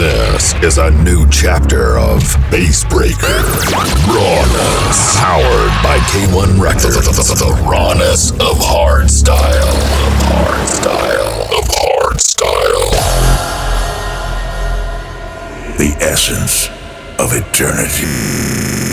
This is a new chapter of Bass Breaker. Rawness. Powered by K1-Recordz. The rawness of hardstyle. Of hardstyle. Of hardstyle. The essence of eternity.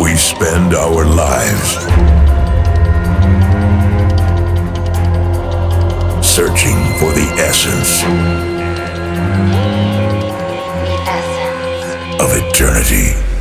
We spend our lives searching for the essence. of eternity.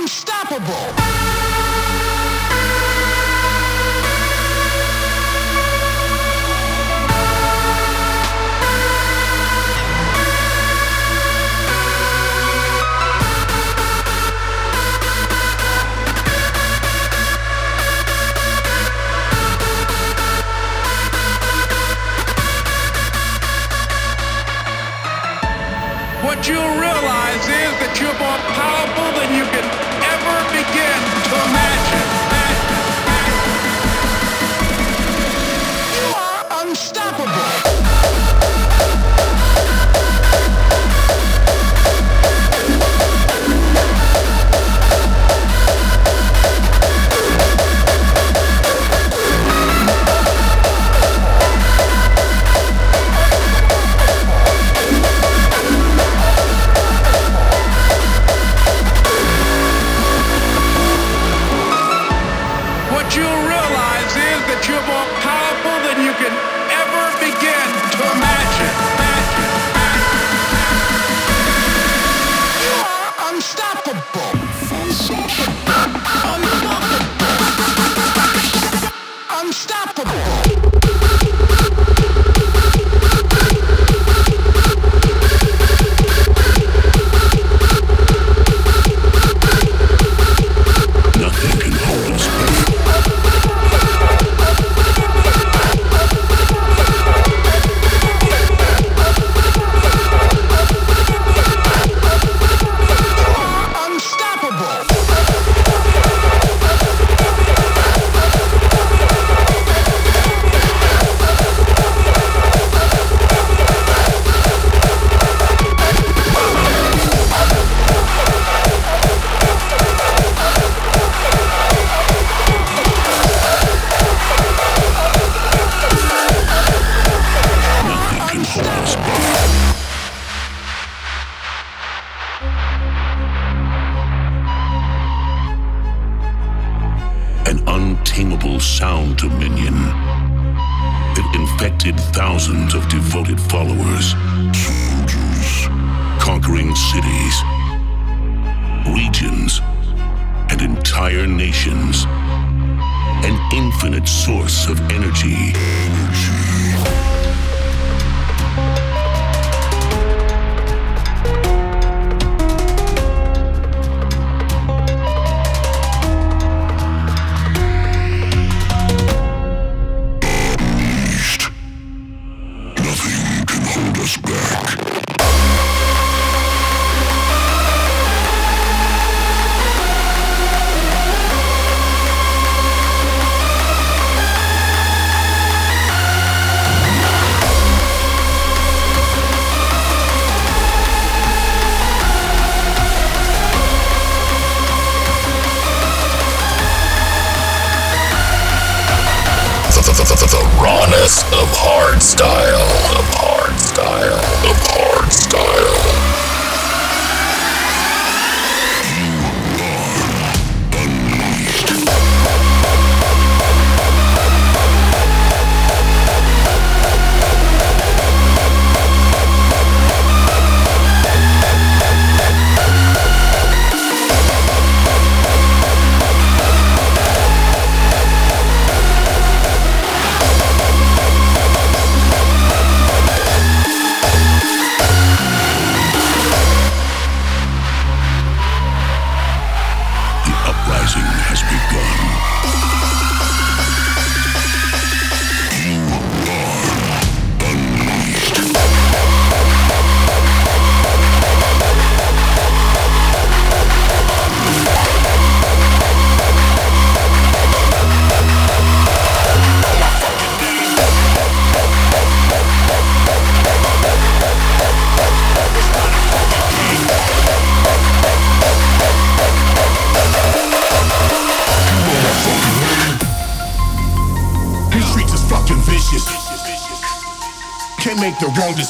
Unstoppable. what you'll realize is that you're more powerful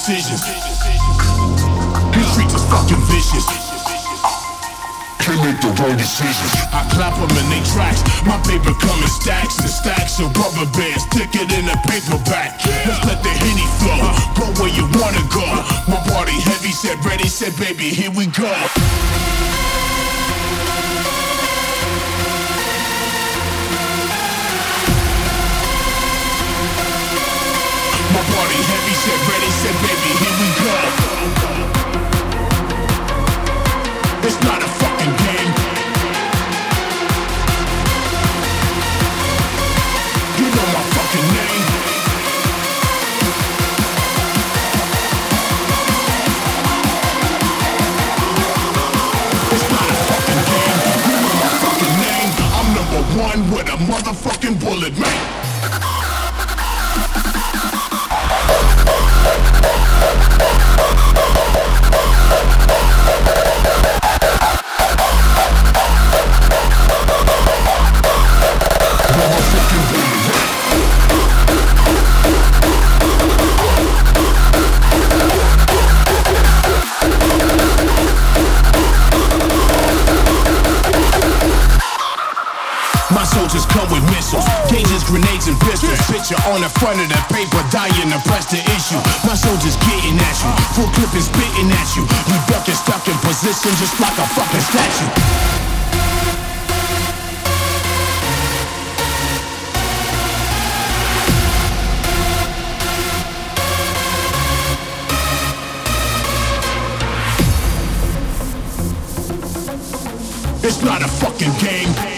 decisions. These streets is fucking vicious. Can't make the wrong decisions. I clap them in they tracks. My paper come in stacks and stacks of rubber bands. Thicker than a paperback. On the front of the paper, dying to press the issue. My soldiers getting at you, full clip is spitting at you. You ducking, stuck in position just like a fucking statue. It's not a fucking game.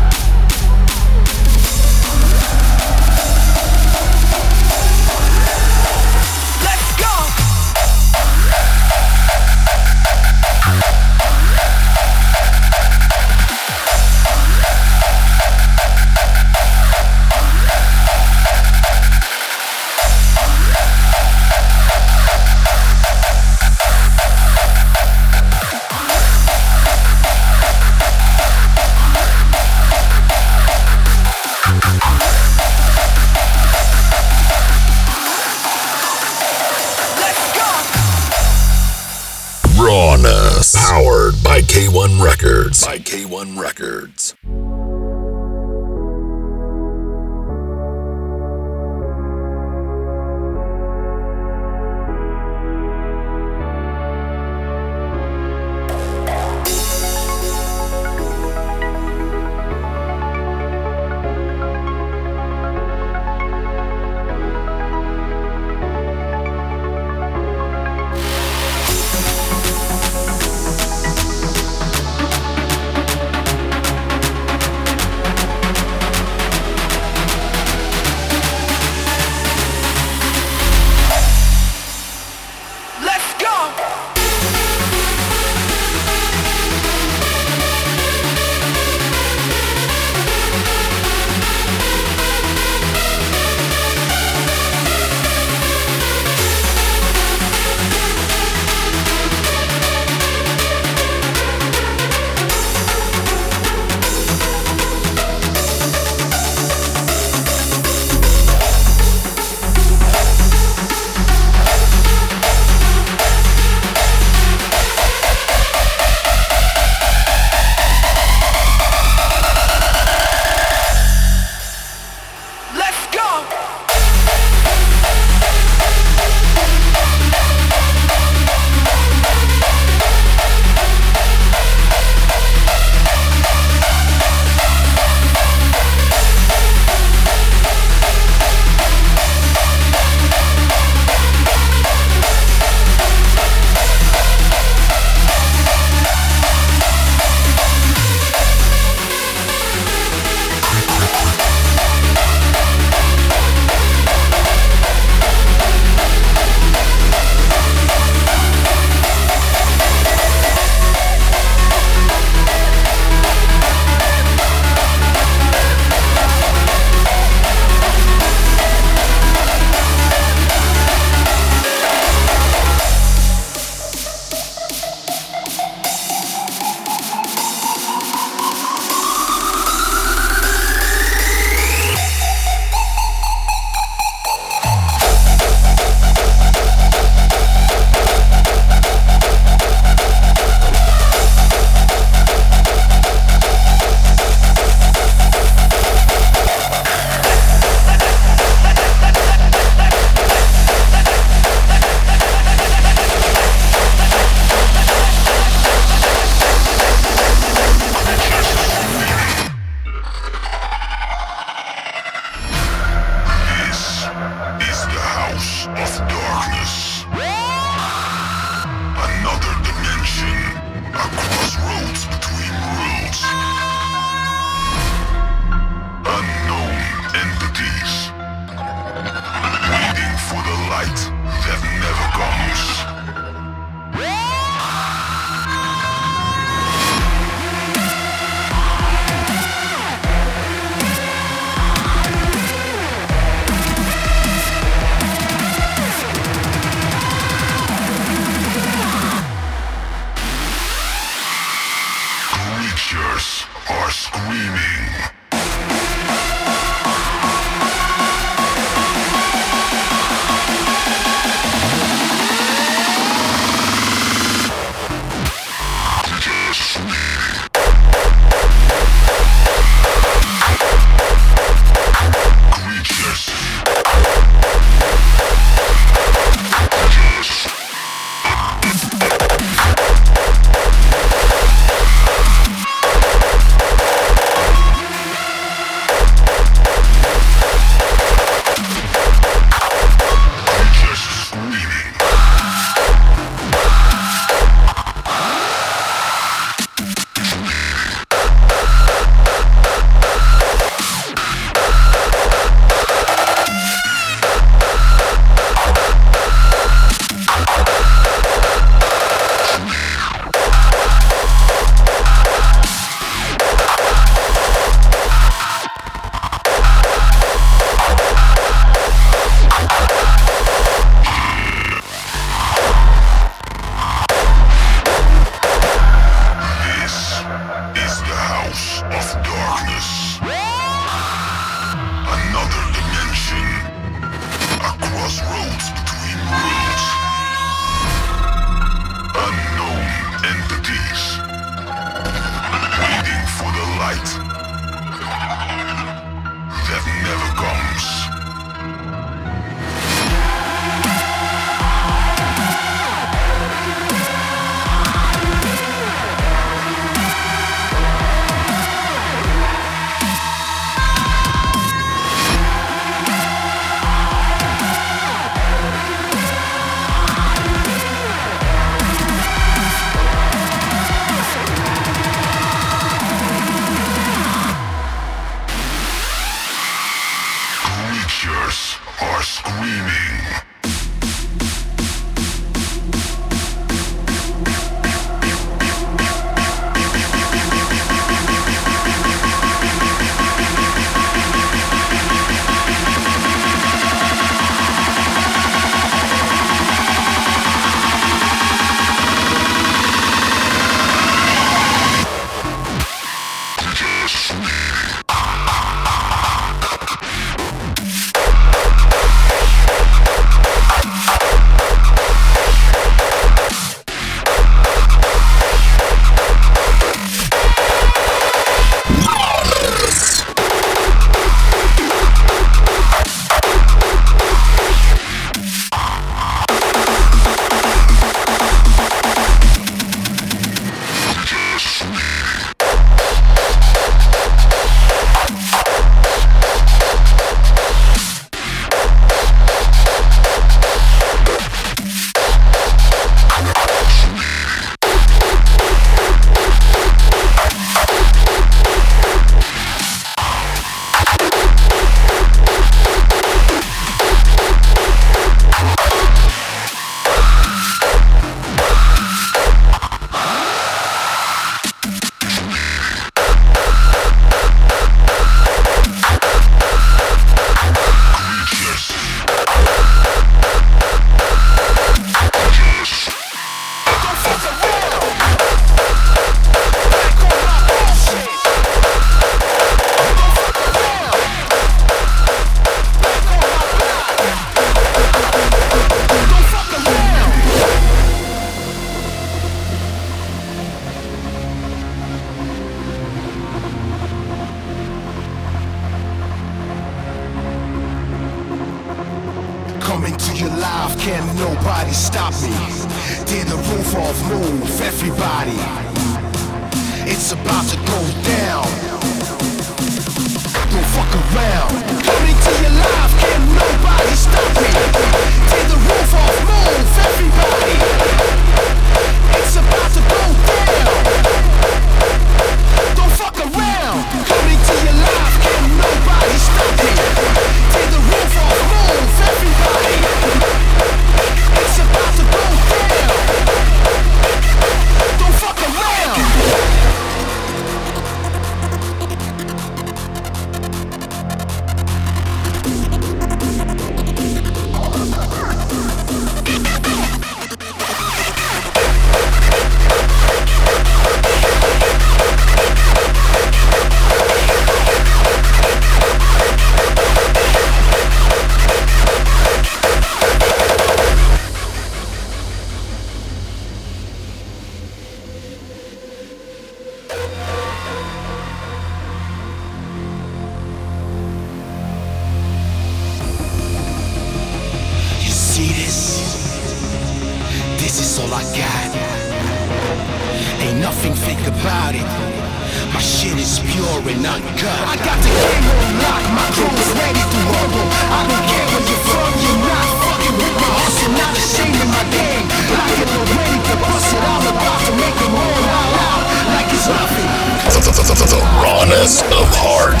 Rawness of hard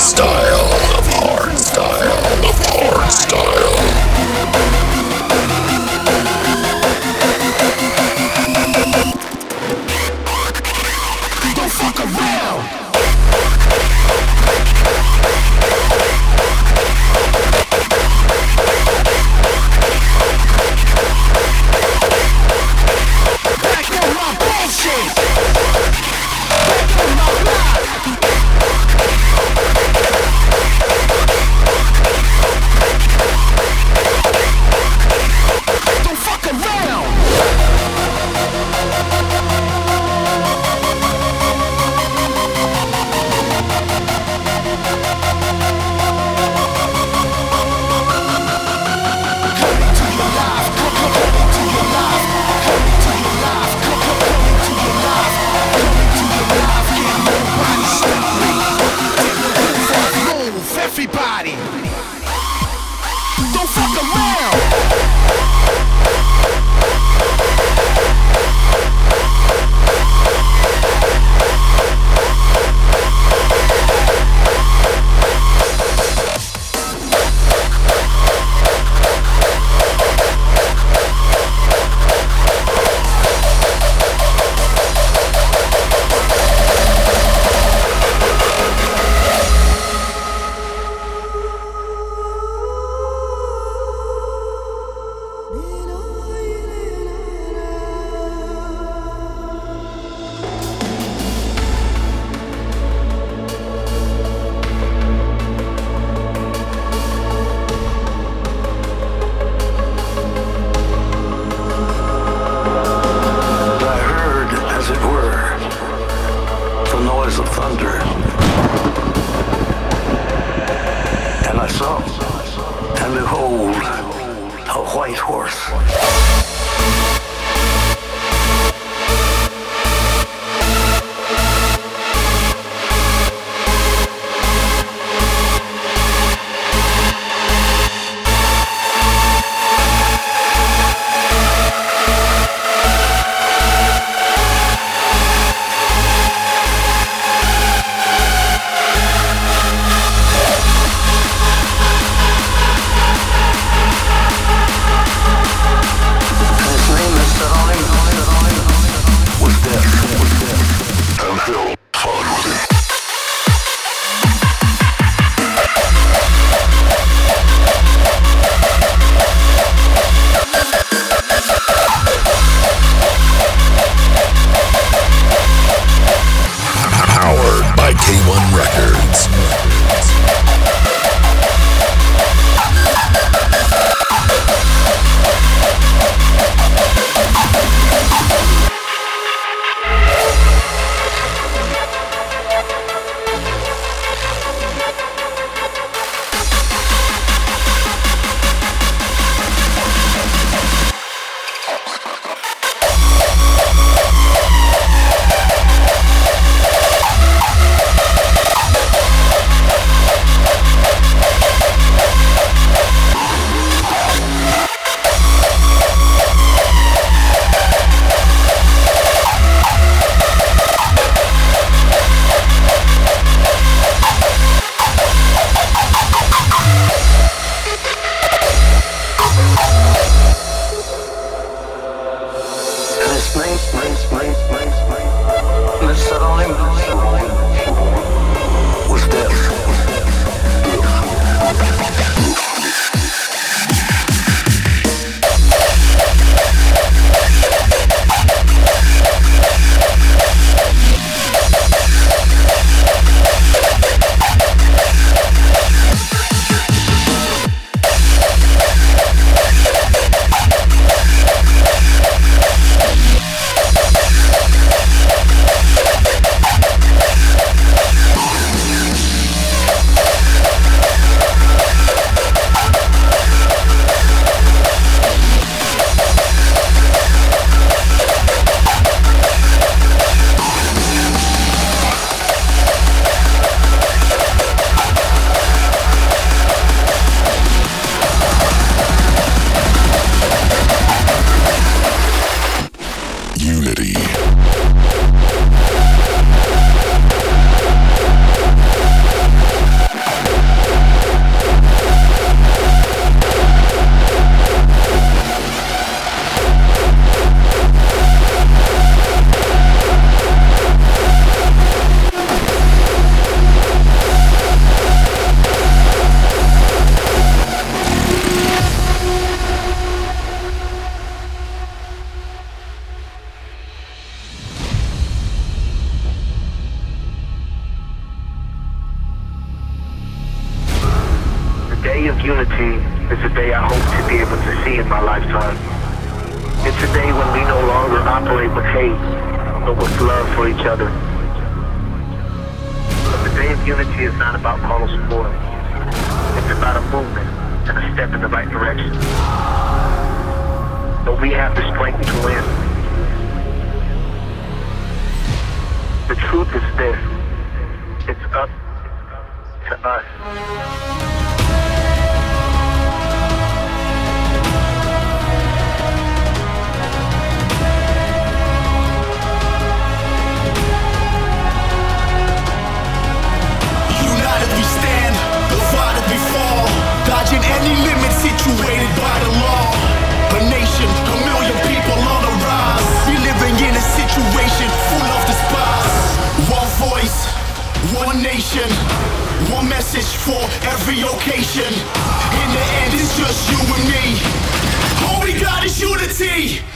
is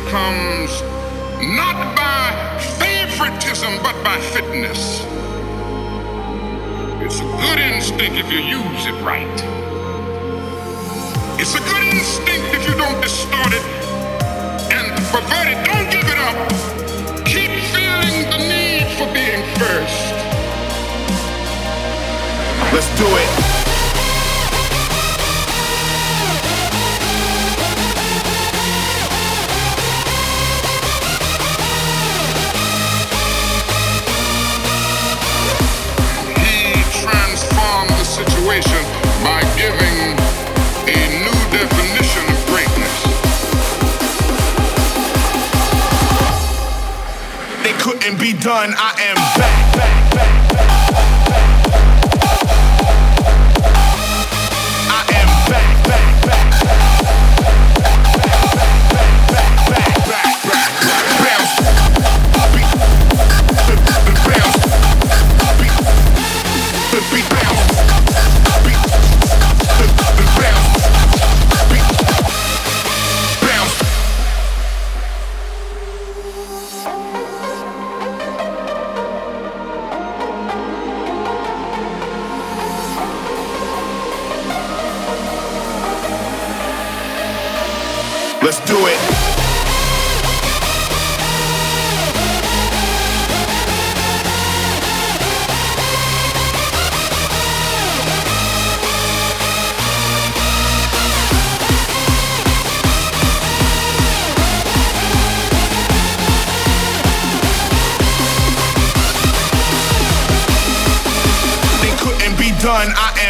greatness be. I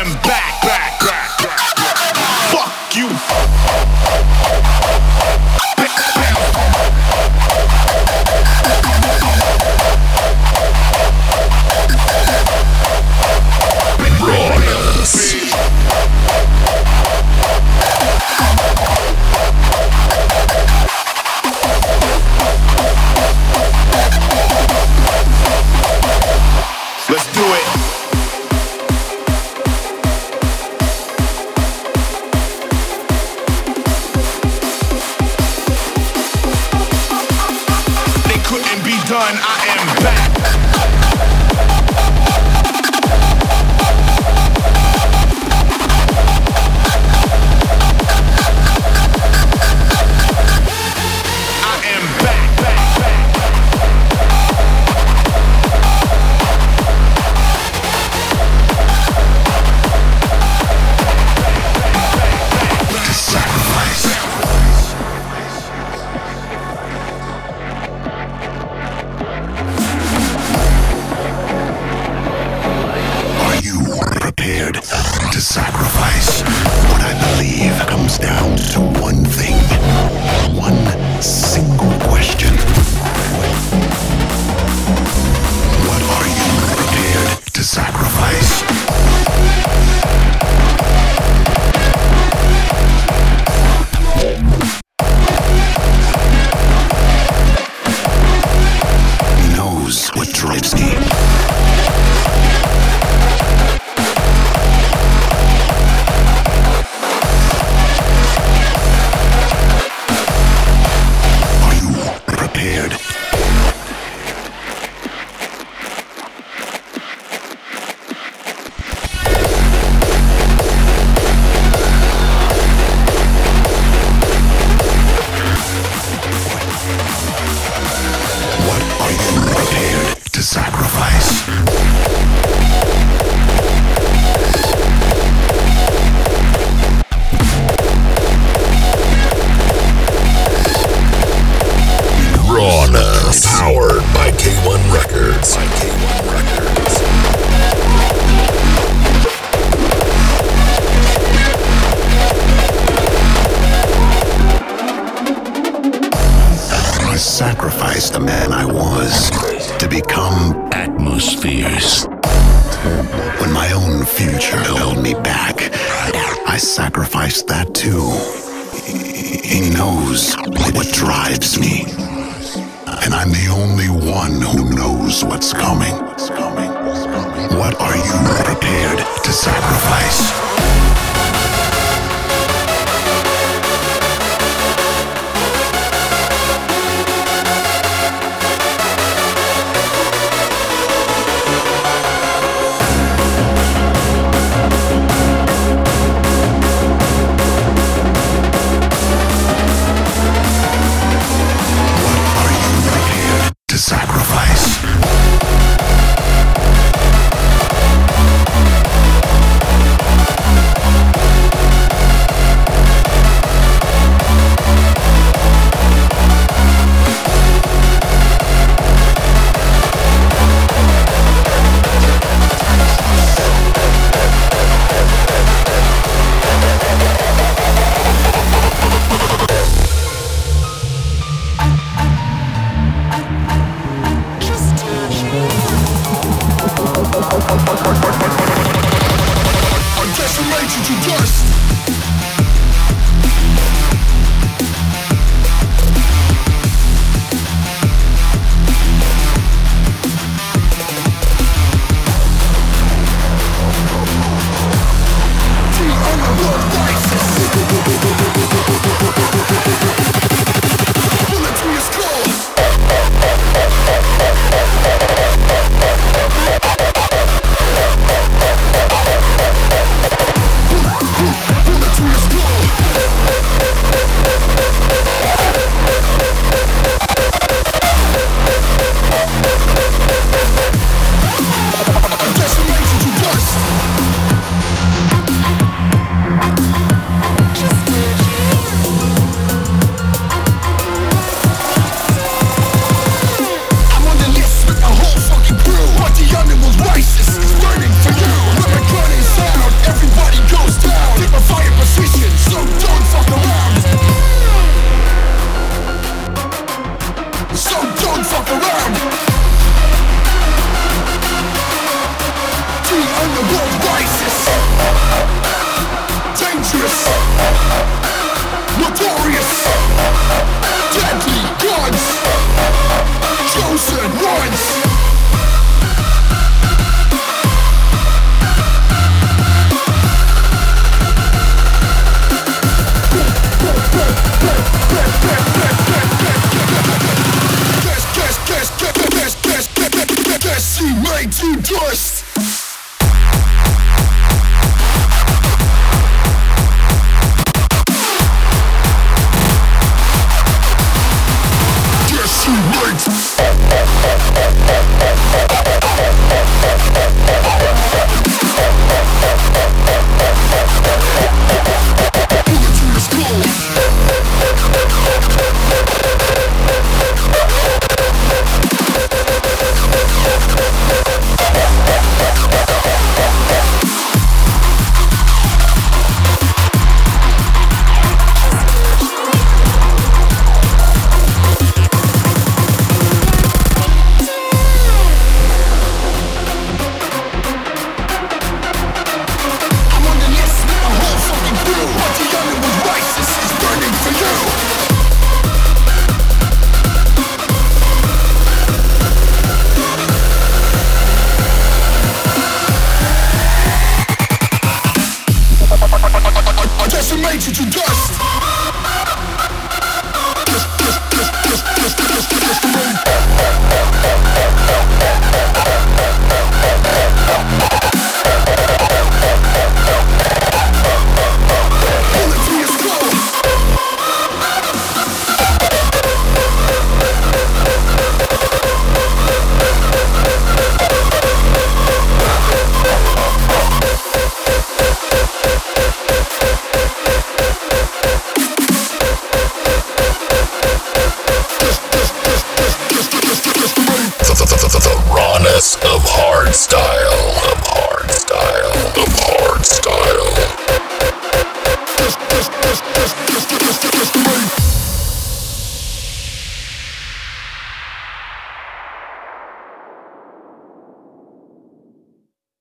He knows what two doors